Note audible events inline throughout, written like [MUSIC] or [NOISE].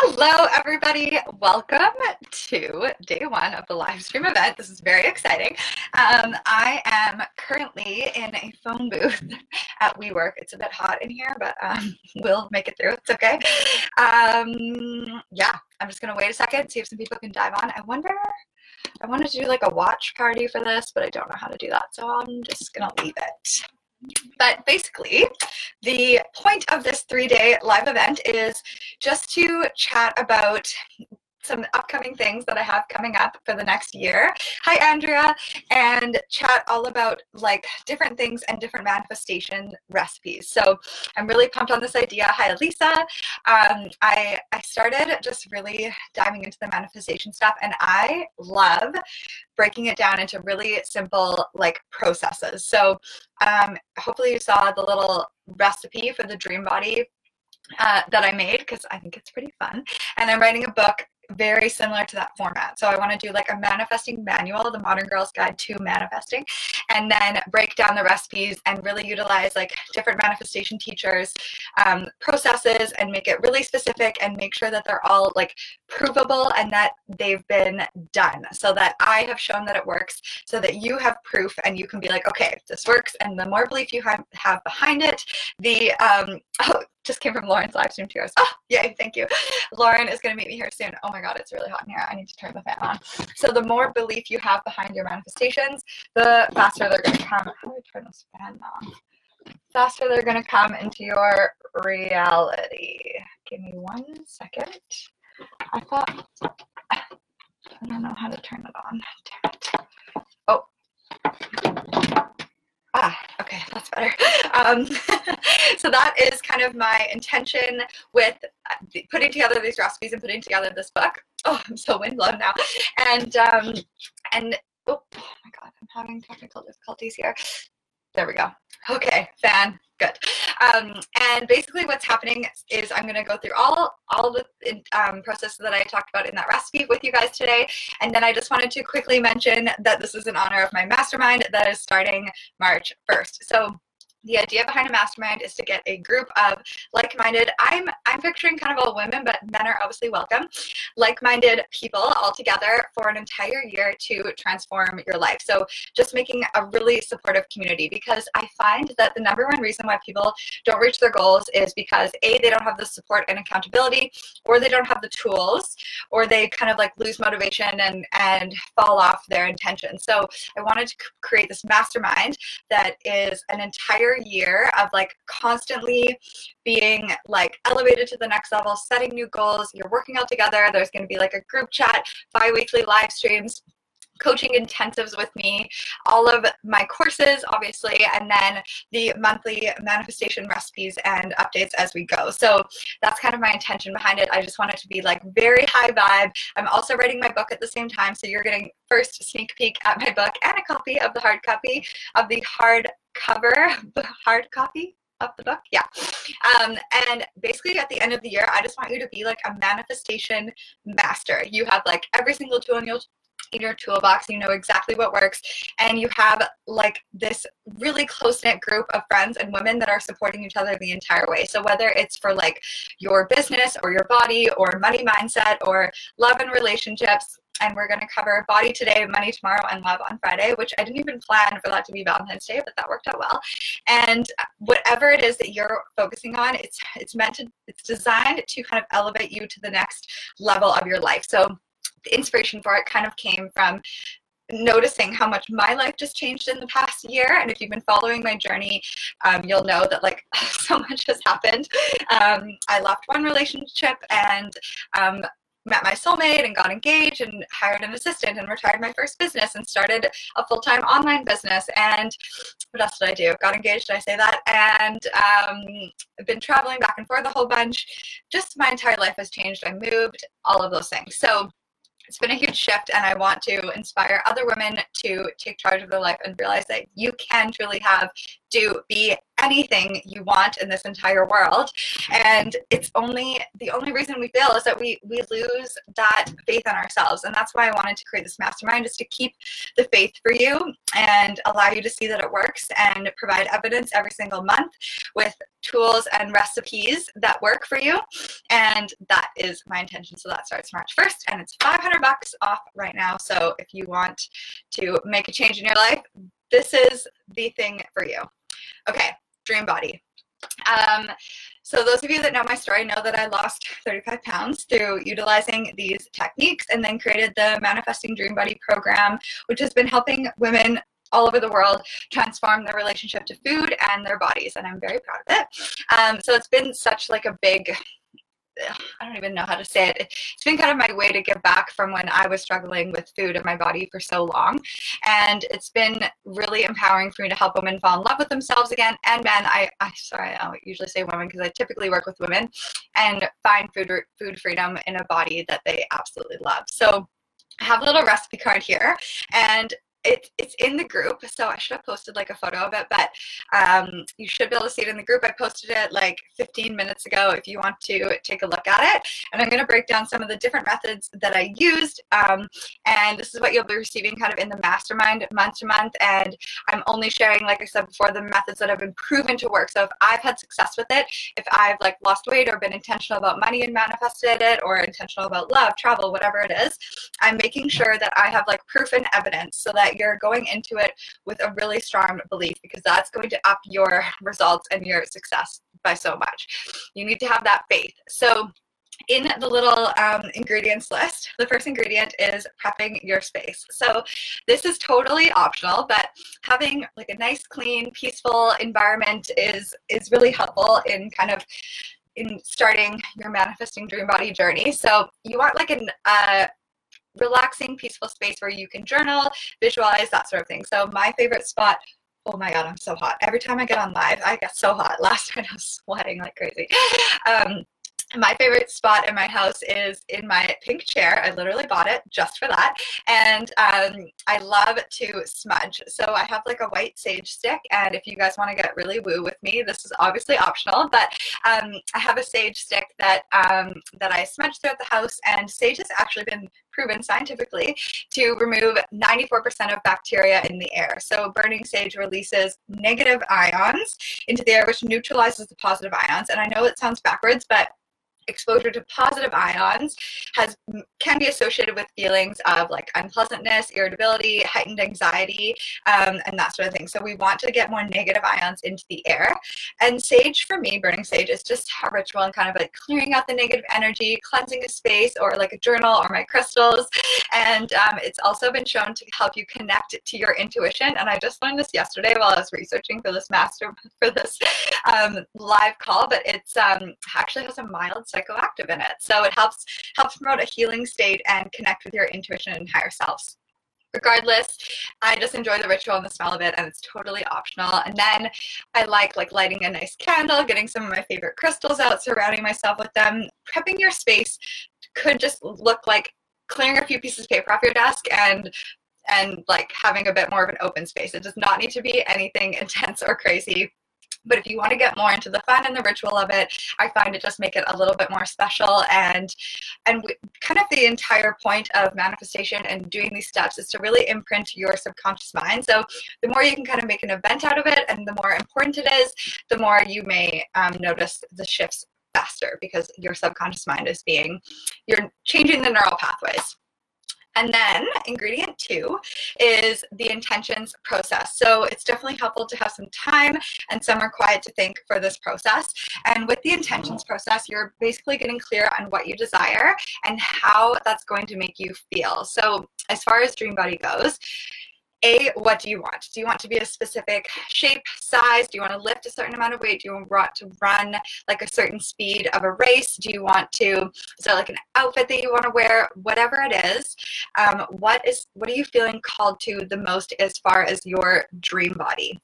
Hello, everybody. Welcome to day one of the live stream event. This is very exciting. Um, I am currently in a phone booth [LAUGHS] at WeWork. It's a bit hot in here, but um, [LAUGHS] we'll make it through. It's okay. Um, yeah, I'm just going to wait a second, see if some people can dive on. I wonder, I wanted to do like a watch party for this, but I don't know how to do that. So I'm just going to leave it. But basically, the point of this three day live event is just to chat about some upcoming things that I have coming up for the next year. Hi, Andrea, and chat all about like different things and different manifestation recipes. So I'm really pumped on this idea. Hi, Elisa. Um, I I started just really diving into the manifestation stuff, and I love breaking it down into really simple like processes. So um, hopefully you saw the little recipe for the dream body uh, that I made because I think it's pretty fun. And I'm writing a book very similar to that format. So I want to do like a manifesting manual, the Modern Girl's Guide to Manifesting, and then break down the recipes and really utilize like different manifestation teachers' um, processes and make it really specific and make sure that they're all like provable and that they've been done so that I have shown that it works so that you have proof and you can be like, okay, this works. And the more belief you have, have behind it, the, um, [LAUGHS] oh, just came from Lauren's live stream two. Oh, yay, thank you. Lauren is going to meet me here soon. Oh my God, it's really hot in here. I need to turn the fan on. So the more belief you have behind your manifestations, the faster they're going to come. How do I turn this fan on? Faster they're going to come into your reality. Give me one second. I thought, I don't know how to turn it on. Damn it. Oh. Ah, okay, that's better. Um, [LAUGHS] so that is kind of my intention with uh, putting together these recipes and putting together this book. Oh, I'm so windblown now. And um, and oh, oh my god, I'm having technical difficulties here. There we go. Okay, fan, good. Um, and basically what's happening is I'm gonna go through all, all the um, processes that I talked about in that recipe with you guys today. And then I just wanted to quickly mention that this is in honor of my mastermind that is starting March 1st. So the idea behind a mastermind is to get a group of like-minded i'm i'm picturing kind of all women but men are obviously welcome like-minded people all together for an entire year to transform your life. So just making a really supportive community because i find that the number one reason why people don't reach their goals is because a they don't have the support and accountability or they don't have the tools or they kind of like lose motivation and and fall off their intention so i wanted to create this mastermind that is an entire entire year of like constantly being like elevated to the next level, setting new goals. You're working out together. There's going to be like a group chat, bi weekly live streams coaching intensives with me, all of my courses, obviously, and then the monthly manifestation recipes and updates as we go. So that's kind of my intention behind it. I just want it to be like very high vibe. I'm also writing my book at the same time, so you're getting first sneak peek at my book and a copy of the hard copy of the hard cover, the hard copy of the book. Yeah. Um, and basically, at the end of the year, I just want you to be like a manifestation master. You have like every single tool in your in your toolbox you know exactly what works and you have like this really close knit group of friends and women that are supporting each other the entire way so whether it's for like your business or your body or money mindset or love and relationships and we're going to cover body today, money tomorrow, and love on Friday, which I didn't even plan for that to be Valentine's Day, but that worked out well. And whatever it is that you're focusing on, it's it's meant to it's designed to kind of elevate you to the next level of your life. So inspiration for it kind of came from noticing how much my life just changed in the past year. And if you've been following my journey um, you'll know that like [LAUGHS] so much has happened. Um, i left one relationship and um, met my soulmate and got engaged and hired an assistant and retired my first business and started a full-time online business. And what else did i do? Got engaged did i say that? And um, i've been traveling back and forth a whole bunch. Just my entire life has changed. I moved all of those things. So it's been a huge shift and i want to inspire other women to take charge of their life and realize that you can truly have do be anything you want in this entire world. And it's only the only reason we fail is that we we lose that faith in ourselves. And that's why I wanted to create this mastermind is to keep the faith for you and allow you to see that it works and provide evidence every single month with tools and recipes that work for you. And that is my intention. So that starts March 1st and it's 500 bucks off right now. So if you want to make a change in your life, this is the thing for you. Okay, dream body. Um, so those of you that know my story know that I lost 35 pounds through utilizing these techniques and then created the Manifesting Dream Body program, which has been helping women all over the world transform their relationship to food and their bodies and i'm very proud of it um, so it's been such like a big I don't even know how to say it. It's been kind of my way to get back from when I was struggling with food in my body for so long. And it's been really empowering for me to help women fall in love with themselves again and men. I, I sorry, I usually say women because I typically work with women and find food food freedom in a body that they absolutely love. So I have a little recipe card here and it, it's in the group, so I should have posted like a photo of it, but um, you should be able to see it in the group. I posted it like 15 minutes ago if you want to take a look at it. And I'm going to break down some of the different methods that I used. Um, and this is what you'll be receiving kind of in the mastermind month to month. And I'm only sharing, like I said before, the methods that have been proven to work. So if I've had success with it, if I've like lost weight or been intentional about money and manifested it, or intentional about love, travel, whatever it is, I'm making sure that I have like proof and evidence so that you're going into it with a really strong belief because that's going to up your results and your success by so much. You need to have that faith. So in the little um, ingredients list, the first ingredient is prepping your space. So this is totally optional, but having like a nice, clean, peaceful environment is is really helpful in kind of in starting your manifesting dream body journey. So you want like an uh, relaxing, peaceful space where you can journal, visualize, that sort of thing. So my favorite spot Oh my god, I'm so hot. Every time I get on live, I get so hot. [LAUGHS] Last night I was sweating like crazy. Um, my favorite spot in my house is in my pink chair. I literally bought it just for that. And um, I love to smudge. So I have like a white sage stick. And if you guys want to get really woo with me, this is obviously optional, but um, I have a sage stick that, um, that I smudge throughout the house. And sage has actually been proven scientifically to remove 94% of bacteria in the air. So burning sage releases negative ions into the air, which neutralizes the positive ions. And I know it sounds backwards, but exposure to positive ions has can be associated with feelings of like unpleasantness, irritability, heightened anxiety, um, and that sort of thing. So we want to get more negative ions into the air. And sage for me, burning sage is just a ritual and kind of like clearing out the negative energy, cleansing a space, or like a journal or my crystals. And um, it's also been shown to help you connect to your intuition. And I just learned this yesterday while I was researching for this master for this um, live call, but it's um, actually has a mild psychoactive in it. So it helps helps promote a healing state and connect with your intuition and higher selves. Regardless i just enjoy the ritual and the smell of it and it's totally optional. And then i like like lighting a nice candle getting some of my favorite crystals out surrounding myself with them. Prepping your space could just look like clearing a few pieces of paper off your desk and and like having a bit more of an open space. It does not need to be anything [LAUGHS] intense or crazy but if you want to get more into the fun and the ritual of it, I find it just make it a little bit more special. And and kind of the entire point of manifestation and doing these steps is to really imprint your subconscious mind. So the more you can kind of make an event out of it, and the more important it is, the more you may um, notice the shifts faster because your subconscious mind is being you're changing the neural pathways. And then ingredient two is the intentions process. So it's definitely helpful to have some time and some quiet to think for this process. And with the intentions process, you're basically getting clear on what you desire and how that's going to make you feel. So as far as Dream Body goes, a, what do you want? Do you want to be a specific shape, size? Do you want to lift a certain amount of weight? Do you want to run like a certain speed of a race? Do you want to, is that like an outfit that you want to wear? Whatever it is, um, what is, what are you feeling called to the most as far as your dream body?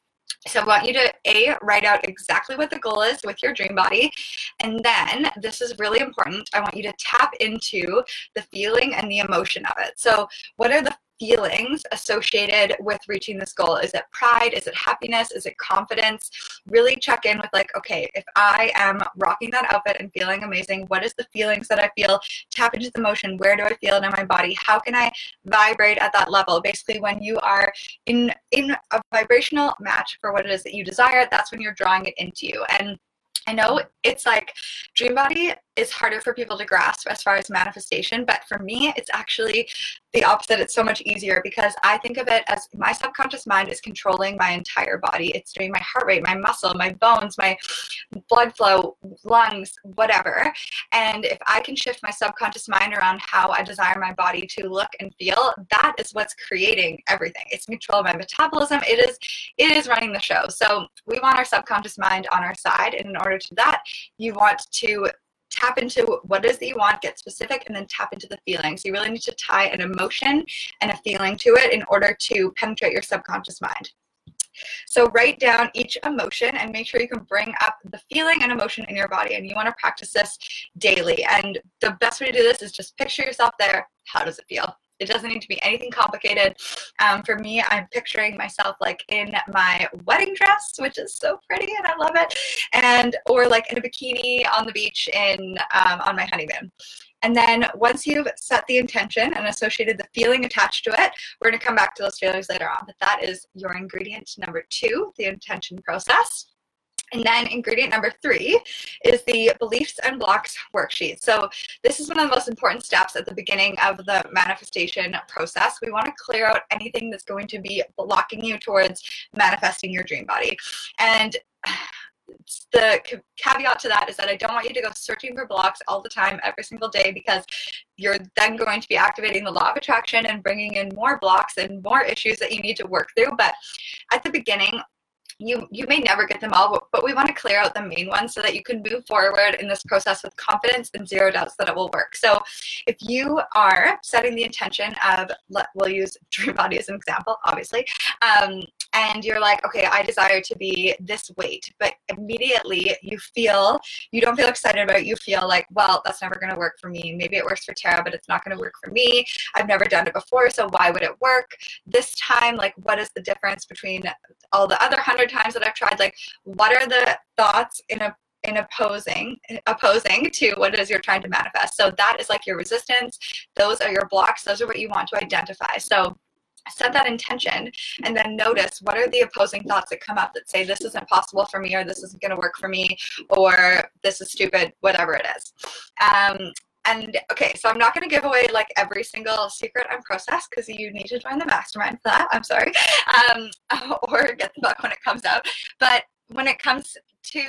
So I want you to A, write out exactly what the goal is with your dream body. And then, this is really important, I want you to tap into the feeling and the emotion of it. So what are the feelings associated with reaching this goal? Is it pride? Is it happiness? Is it confidence? Really check in with like, okay, if I am rocking that outfit and feeling amazing, what is the feelings that I feel? Tap into the motion. Where do I feel it in my body? How can I vibrate at that level? Basically, when you are in in a vibrational match for what it is that you desire, that's when you're drawing it into you. And I know it's like dream body is harder for people to grasp as far as manifestation, but for me, it's actually the opposite. It's so much easier because I think of it as my subconscious mind is controlling my entire body. It's doing my heart rate, my muscle, my bones, my blood flow, lungs, whatever. And if I can shift my subconscious mind around how I desire my body to look and feel, that is what's creating everything. It's control of my metabolism. It is it is running the show. So we want our subconscious mind on our side. And in order to that, you want to tap into what is that you want, get specific, and then tap into the feelings. You really need to tie an emotion and a feeling to it in order to penetrate your subconscious mind. So write down each emotion and make sure you can bring up the feeling and emotion in your body. And you want to practice this daily. And the best way to do this is just picture yourself there. How does it feel? It doesn't need to be anything complicated. Um, for me, I'm picturing myself like in my wedding dress, which is so pretty and I love it, and or like in a bikini on the beach in um, on my honeymoon. And then once you've set the intention and associated the feeling attached to it, we're going to come back to those feelings later on. But that is your ingredient number two, the intention process. And then ingredient number three is the beliefs and blocks worksheet. So this is one of the most important steps at the beginning of the manifestation process. We want to clear out anything that's going to be blocking you towards manifesting your dream body. And the caveat to that is that I don't want you to go searching for blocks all the time, every single day, because you're then going to be activating the law of attraction and bringing in more blocks and more issues that you need to work through. But at the beginning, you you may never get them all but we want to clear out the main ones so that you can move forward in this process with confidence and zero doubts that it will work. So if you are setting the intention of let we'll use dream body as an example obviously um, and you're like okay i desire to be this weight but immediately you feel you don't feel excited about it you feel like well that's never going to work for me. Maybe it works for tara but it's not going to work for me. I've never done it before so why would it work? This time like what is the difference between all the other hundred times that I've tried, like what are the thoughts in a in opposing opposing to what it is you're trying to manifest. So that is like your resistance. Those are your blocks. Those are what you want to identify. So set that intention and then notice what are the opposing thoughts that come up that say this isn't possible for me or this isn't going to work for me or this is stupid whatever it is um, and okay, so I'm not going to give away like every single secret and process because you need to join the mastermind for that. I'm sorry, um, [LAUGHS] or get the book when it comes out. But when it comes to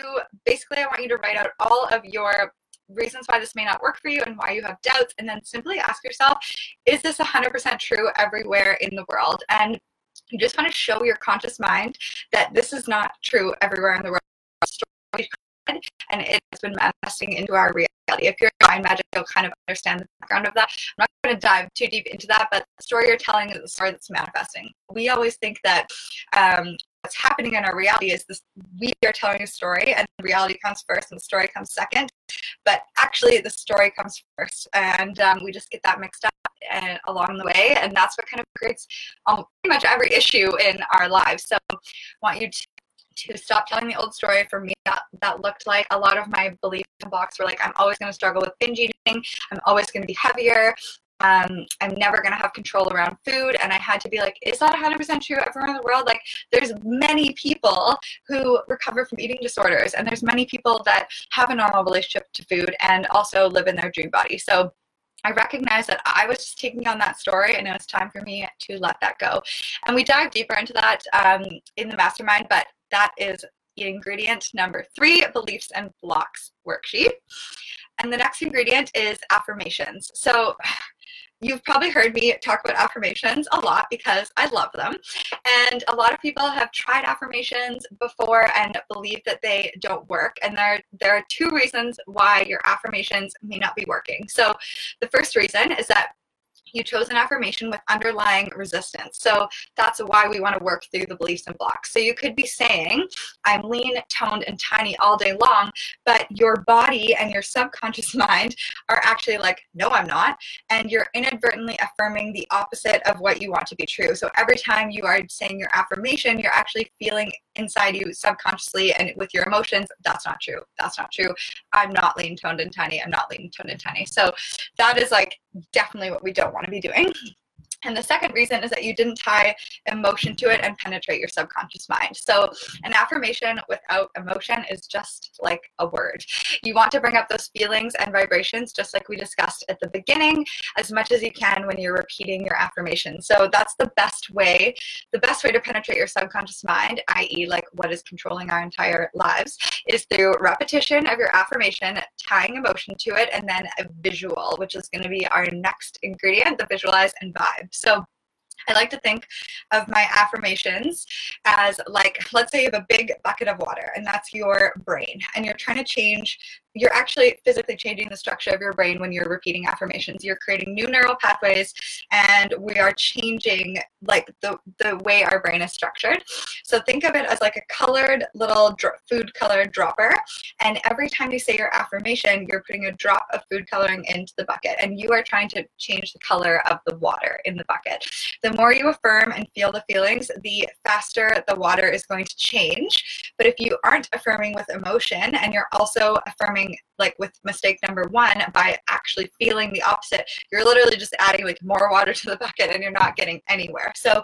basically, I want you to write out all of your reasons why this may not work for you and why you have doubts, and then simply ask yourself, is this 100% true everywhere in the world? And you just want to show your conscious mind that this is not true everywhere in the world and it has been manifesting into our reality. If you're in mind magic, you'll kind of understand the background of that. I'm not going to dive too deep into that, but the story you're telling is the story that's manifesting. We always think that um, what's happening in our reality is this we are telling a story and reality comes first and the story comes second but actually the story comes first and um, we just get that mixed up and, uh, along the way and that's what kind of creates um, pretty much every issue in our lives so i want you to to stop telling the old story. For me that, that looked like a lot of my beliefs in box were like i'm always going to struggle with binge eating. I'm always going to be heavier. Um, i'm never going to have control around food. And i had to be like is that 100% true everywhere in the world? Like there's many people who recover from eating disorders. And there's many people that have a normal relationship to food and also live in their dream body. So I recognized that I was just taking on that story and it was time for me to let that go. And we dive deeper into that um, in the mastermind, but that is ingredient number three, beliefs and blocks worksheet. And the next ingredient is affirmations. So you've probably heard me talk about affirmations a lot because I love them. And a lot of people have tried affirmations before and believe that they don't work. And there, there are two reasons why your affirmations may not be working. So the first reason is that you chose an affirmation with underlying resistance. So that's why we want to work through the beliefs and blocks. So you could be saying, I'm lean, toned, and tiny all day long, but your body and your subconscious [LAUGHS] mind are actually like, no, I'm not. And you're inadvertently affirming the opposite of what you want to be true. So every time you are saying your affirmation, you're actually feeling inside you subconsciously and with your emotions, that's not true. That's not true. I'm not lean, toned, and tiny. I'm not lean, toned, and tiny. So that is like definitely what we don't want to be doing. And the second reason is that you didn't tie emotion to it and penetrate your subconscious mind. So, an affirmation without emotion is just like a word. You want to bring up those feelings and vibrations, just like we discussed at the beginning, as much as you can when you're repeating your affirmation. So, that's the best way, the best way to penetrate your subconscious mind, i.e., like what is controlling our entire lives, is through repetition of your affirmation, tying emotion to it, and then a visual, which is going to be our next ingredient the visualize and vibe. So I like to think of my affirmations as like, let's say you have a big bucket of water and that's your brain, and you're trying to change you're actually physically changing the structure of your brain when you're repeating affirmations. You're creating new neural pathways and we are changing like the, the way our brain is structured. So think of it as like a colored little dr- food colored dropper. And every time you say your affirmation, you're putting a drop of food coloring into the bucket and you are trying to change the color of the water in the bucket. The more you affirm and feel the feelings, the faster the water is going to change. But if you aren't affirming with emotion and you're also affirming like with mistake number one by actually feeling the opposite you're literally just adding like more water to the bucket and you're not getting anywhere. So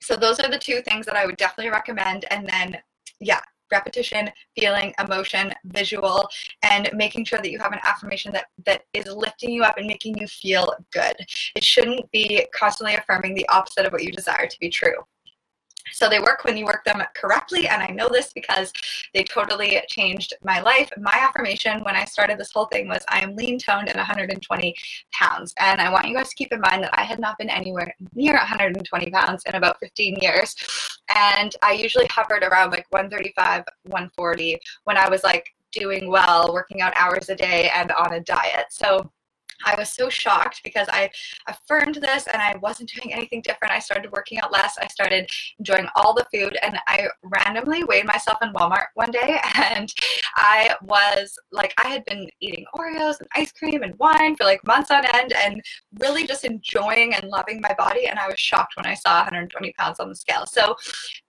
so those are the two things that i would definitely recommend. And then yeah repetition feeling emotion visual and making sure that you have an affirmation that that is lifting you up and making you feel good. It shouldn't be constantly affirming the opposite of what you desire to be true so they work when you work them correctly, and I know this because they totally changed my life. My affirmation when I started this whole thing was I am lean toned and 120 pounds. And I want you guys to keep in mind that I had not been anywhere near 120 pounds in about 15 years. And I usually hovered around like 135, 140 when I was like doing well, working out hours a day and on a diet. So I was so shocked because I affirmed this and I wasn't doing anything different. I started working out less. I started enjoying all the food and I randomly weighed myself in Walmart one day [LAUGHS] and I was like, I had been eating Oreos and ice cream and wine for like months on end and really just enjoying and loving my body. And I was shocked when I saw 120 pounds on the scale. So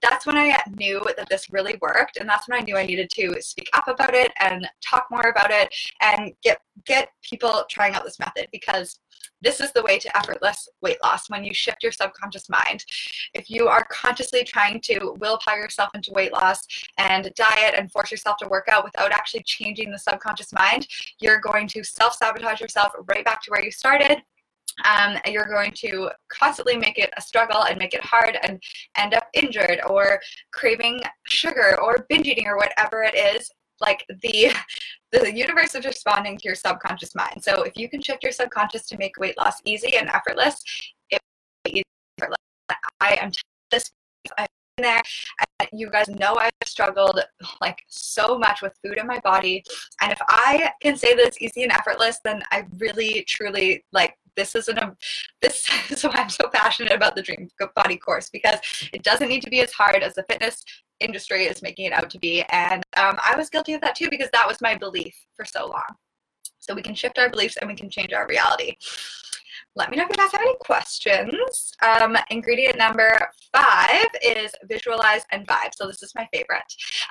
that's when I knew that this really worked. And that's when I knew I needed to speak up about it and talk more about it and get get people trying out this method because this is the way to effortless weight loss when you shift your subconscious mind. If you are consciously trying to willpower yourself into weight loss and diet and force yourself to work out without actually changing the subconscious mind, you're going to self sabotage yourself right back to where you started. Um, you're going to constantly make it a struggle and make it hard and end up injured or craving sugar or binge eating or whatever it is like the [LAUGHS] the universe is responding to your subconscious mind. So if you can shift your subconscious to make weight loss easy and effortless, it effortless. I am this I've been there. You guys know I've struggled like so much with food in my body. And if I can say that it's easy and effortless, then I really truly like this is an [LAUGHS] this is why I'm so passionate about the Dream Body course because it doesn't need to be as hard as the fitness industry is making it out to be. And um, I was guilty of that too because that was my belief for so long. So we can shift our beliefs and we can change our reality let me know if you guys have any questions. Um, ingredient number five is visualize and vibe. So this is my favorite.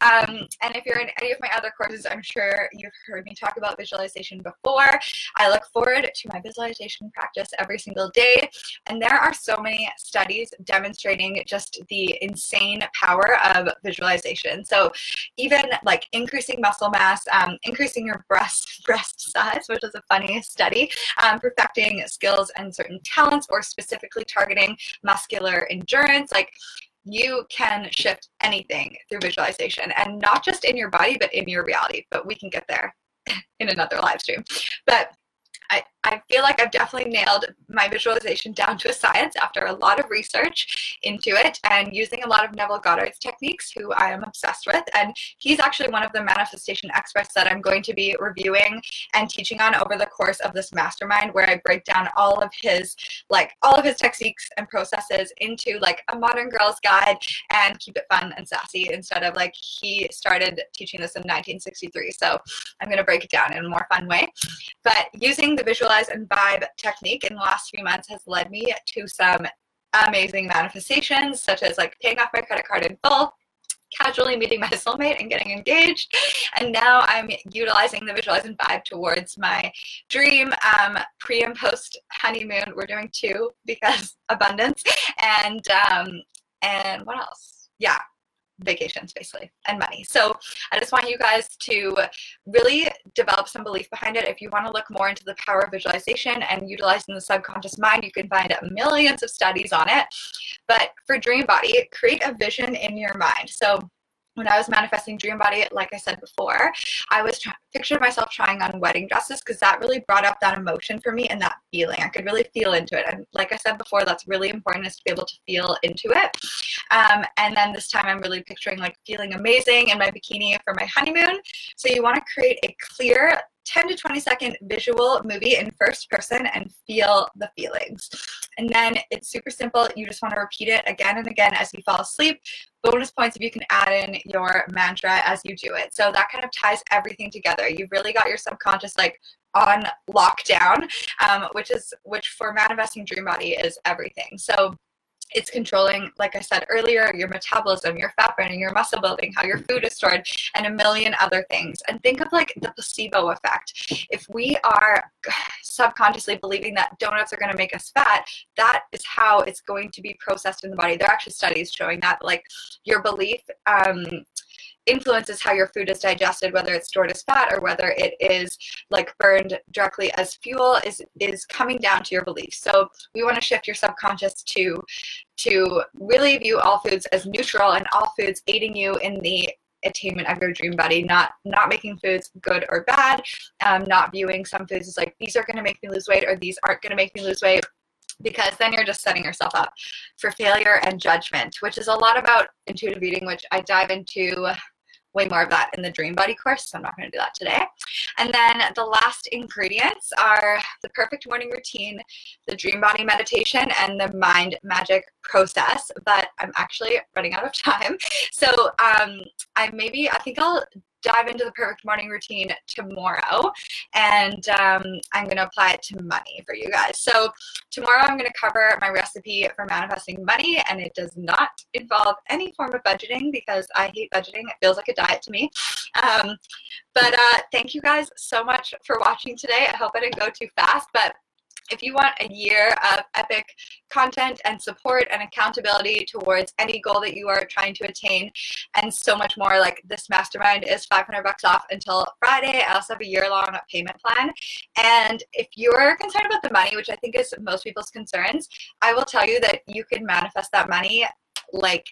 Um, and if you're in any of my other courses, I'm sure you've heard me talk about visualization before. I look forward to my visualization practice every single day. And there are so many studies demonstrating just the insane power of visualization. So even like increasing muscle mass, um, increasing your breast breast size, which is a funny study, um, perfecting skills and certain talents or specifically targeting muscular endurance like you can shift anything through visualization and not just in your body but in your reality but we can get there [LAUGHS] in another live stream. But I, I feel like I've definitely nailed my visualization down to a science after a lot of research into it and using a lot of Neville Goddard's techniques, who I am obsessed with. And he's actually one of the manifestation experts that I'm going to be reviewing and teaching on over the course of this mastermind, where I break down all of his like all of his techniques and processes into like a modern girl's guide and keep it fun and sassy instead of like he started teaching this in 1963. So I'm going to break it down in a more fun way. But using the visualize and vibe technique in the last few months has led me to some amazing manifestations, such as like paying off my credit card in full, casually meeting my [LAUGHS] soulmate and getting engaged. And now I'm utilizing the visualize and vibe towards my dream um, pre and post honeymoon. We're doing two because [LAUGHS] abundance. And um, and what else? Yeah, vacations basically and money. So I just want you guys to really develop some belief behind it. If you want to look more into the power of visualization and utilizing the subconscious mind, you can find millions of studies on it. But for Dream Body, create a vision in your mind. So when I was manifesting Dream Body, like I said before, I was try- pictured myself trying on wedding dresses because that really brought up that emotion for me and that feeling. I could really feel into it. And like I said before, that's really important is to be able to feel into it. Um, and then this time I'm really picturing like feeling amazing in my bikini for my honeymoon. So you want to create a clear 10 to 20 second visual movie in first person and feel the feelings. And then it's super simple. You just want to repeat it again and again as you fall asleep. Bonus points if you can add in your mantra as you do it. So that kind of ties everything together. You've really got your subconscious like on lockdown, um, which is which for manifesting dream body is everything. So it's controlling, like I said earlier, your metabolism, your fat burning, your muscle building, how your food is stored, and a million other things. And think of like the placebo effect. If we are subconsciously believing that donuts are going to make us fat, that is how it's going to be processed in the body. There are actually studies showing that, like your belief. Um, influences how your food is digested whether it's stored as fat or whether it is like burned directly as fuel is is coming down to your beliefs so we want to shift your subconscious to to really view all foods as neutral and all foods aiding you in the attainment of your dream body not not making foods good or bad um, not viewing some foods as like these are going to make me lose weight or these aren't going to make me lose weight because then you're just setting yourself up for failure and judgment, which is a lot about intuitive eating, which I dive into way more of that in the Dream Body course, so I'm not going to do that today. And then the last ingredients are the perfect morning routine, the Dream Body meditation, and the mind magic process. But I'm actually running out of [LAUGHS] time. So um, I maybe, I think I'll dive into the perfect morning routine tomorrow and um, I'm going to apply it to money for you guys. So, tomorrow I'm going to cover my recipe for manifesting money, and it does not involve any form of budgeting because I hate budgeting. It feels like a diet to me. Um, but uh, thank you guys so much for watching today. I hope I didn't go too fast, but if you want a year of epic content and support and accountability towards any goal that you are trying to attain and so much more like this mastermind is 500 bucks off until friday. I also have a year long payment plan. And if you're concerned about the money which i think is most people's concerns i will tell you that you can manifest that money like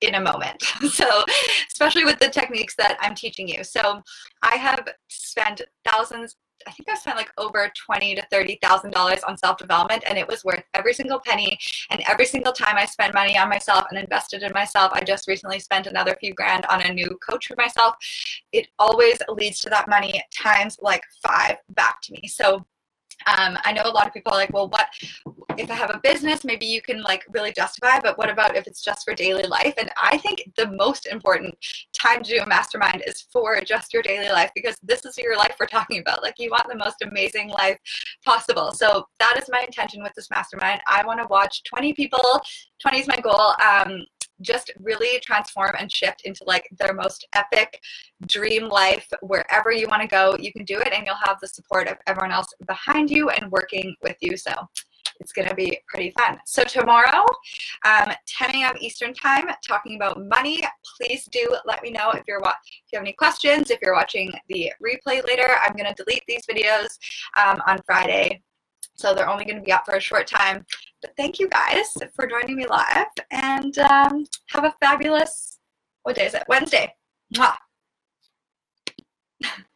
in a moment. [LAUGHS] So, especially with the techniques that I'm teaching you. So, I have spent thousands I think I've spent like over twenty to thirty thousand dollars on self development, and it was worth every single penny. And every single time I spend money on myself and invested in myself, I just recently spent another few grand on a new coach for myself. It always leads to that money times like five back to me. So um, I know a lot of people are like, well, what if I have a business? Maybe you can like really justify, but what about if it's just for daily life? And I think the most important time to do a mastermind is for just your daily life because this is your life we're talking about. Like, you want the most amazing life possible. So, that is my intention with this mastermind. I want to watch 20 people, 20 is my goal. Um, just really transform and shift into like their most epic dream life wherever you want to go you can do it and you'll have the support of everyone else behind you and working with you so it's going to be pretty fun. So tomorrow, um, 10 a.m. Eastern time, talking about money. Please do let me know if you're wa- if you have any questions. If you're watching the replay later, I'm going to delete these videos um, on Friday so they're only going to be out for a short time. But thank you guys for joining me live and um, have a fabulous, what day is it? Wednesday. Mwah. [LAUGHS]